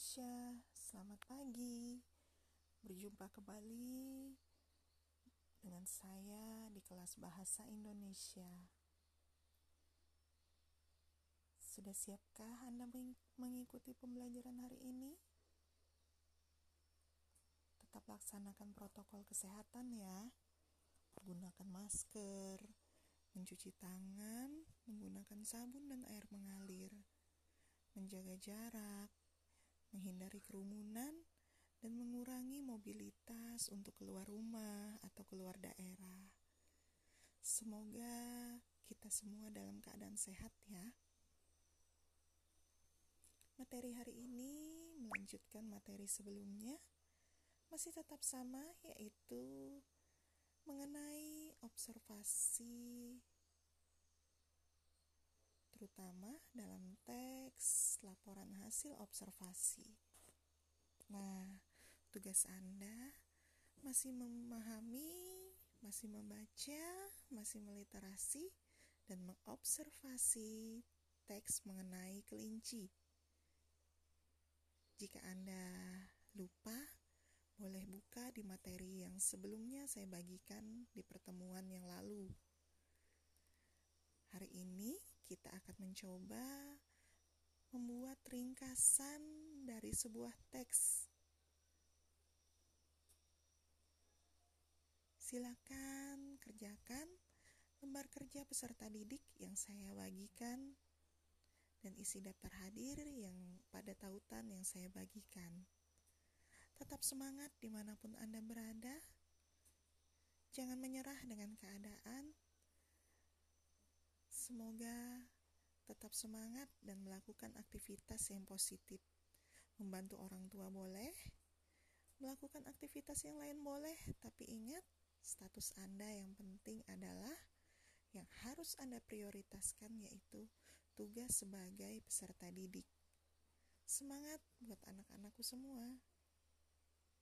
Indonesia, selamat pagi. Berjumpa kembali dengan saya di kelas Bahasa Indonesia. Sudah siapkah Anda mengikuti pembelajaran hari ini? Tetap laksanakan protokol kesehatan ya. Gunakan masker, mencuci tangan, menggunakan sabun dan air mengalir menjaga jarak, menghindari kerumunan, dan mengurangi mobilitas untuk keluar rumah atau keluar daerah. Semoga kita semua dalam keadaan sehat ya. Materi hari ini melanjutkan materi sebelumnya, masih tetap sama yaitu mengenai observasi terutama dalam teks hasil observasi. Nah, tugas Anda masih memahami, masih membaca, masih meliterasi, dan mengobservasi teks mengenai kelinci. Jika Anda lupa, boleh buka di materi yang sebelumnya saya bagikan di pertemuan yang lalu. Hari ini kita akan mencoba membuat ringkasan dari sebuah teks. Silakan kerjakan lembar kerja peserta didik yang saya bagikan dan isi daftar hadir yang pada tautan yang saya bagikan. Tetap semangat di mana pun Anda berada. Jangan menyerah dengan keadaan Semoga tetap semangat dan melakukan aktivitas yang positif. Membantu orang tua boleh, melakukan aktivitas yang lain boleh, tapi ingat status Anda yang penting adalah yang harus Anda prioritaskan yaitu tugas sebagai peserta didik. Semangat buat anak-anakku semua.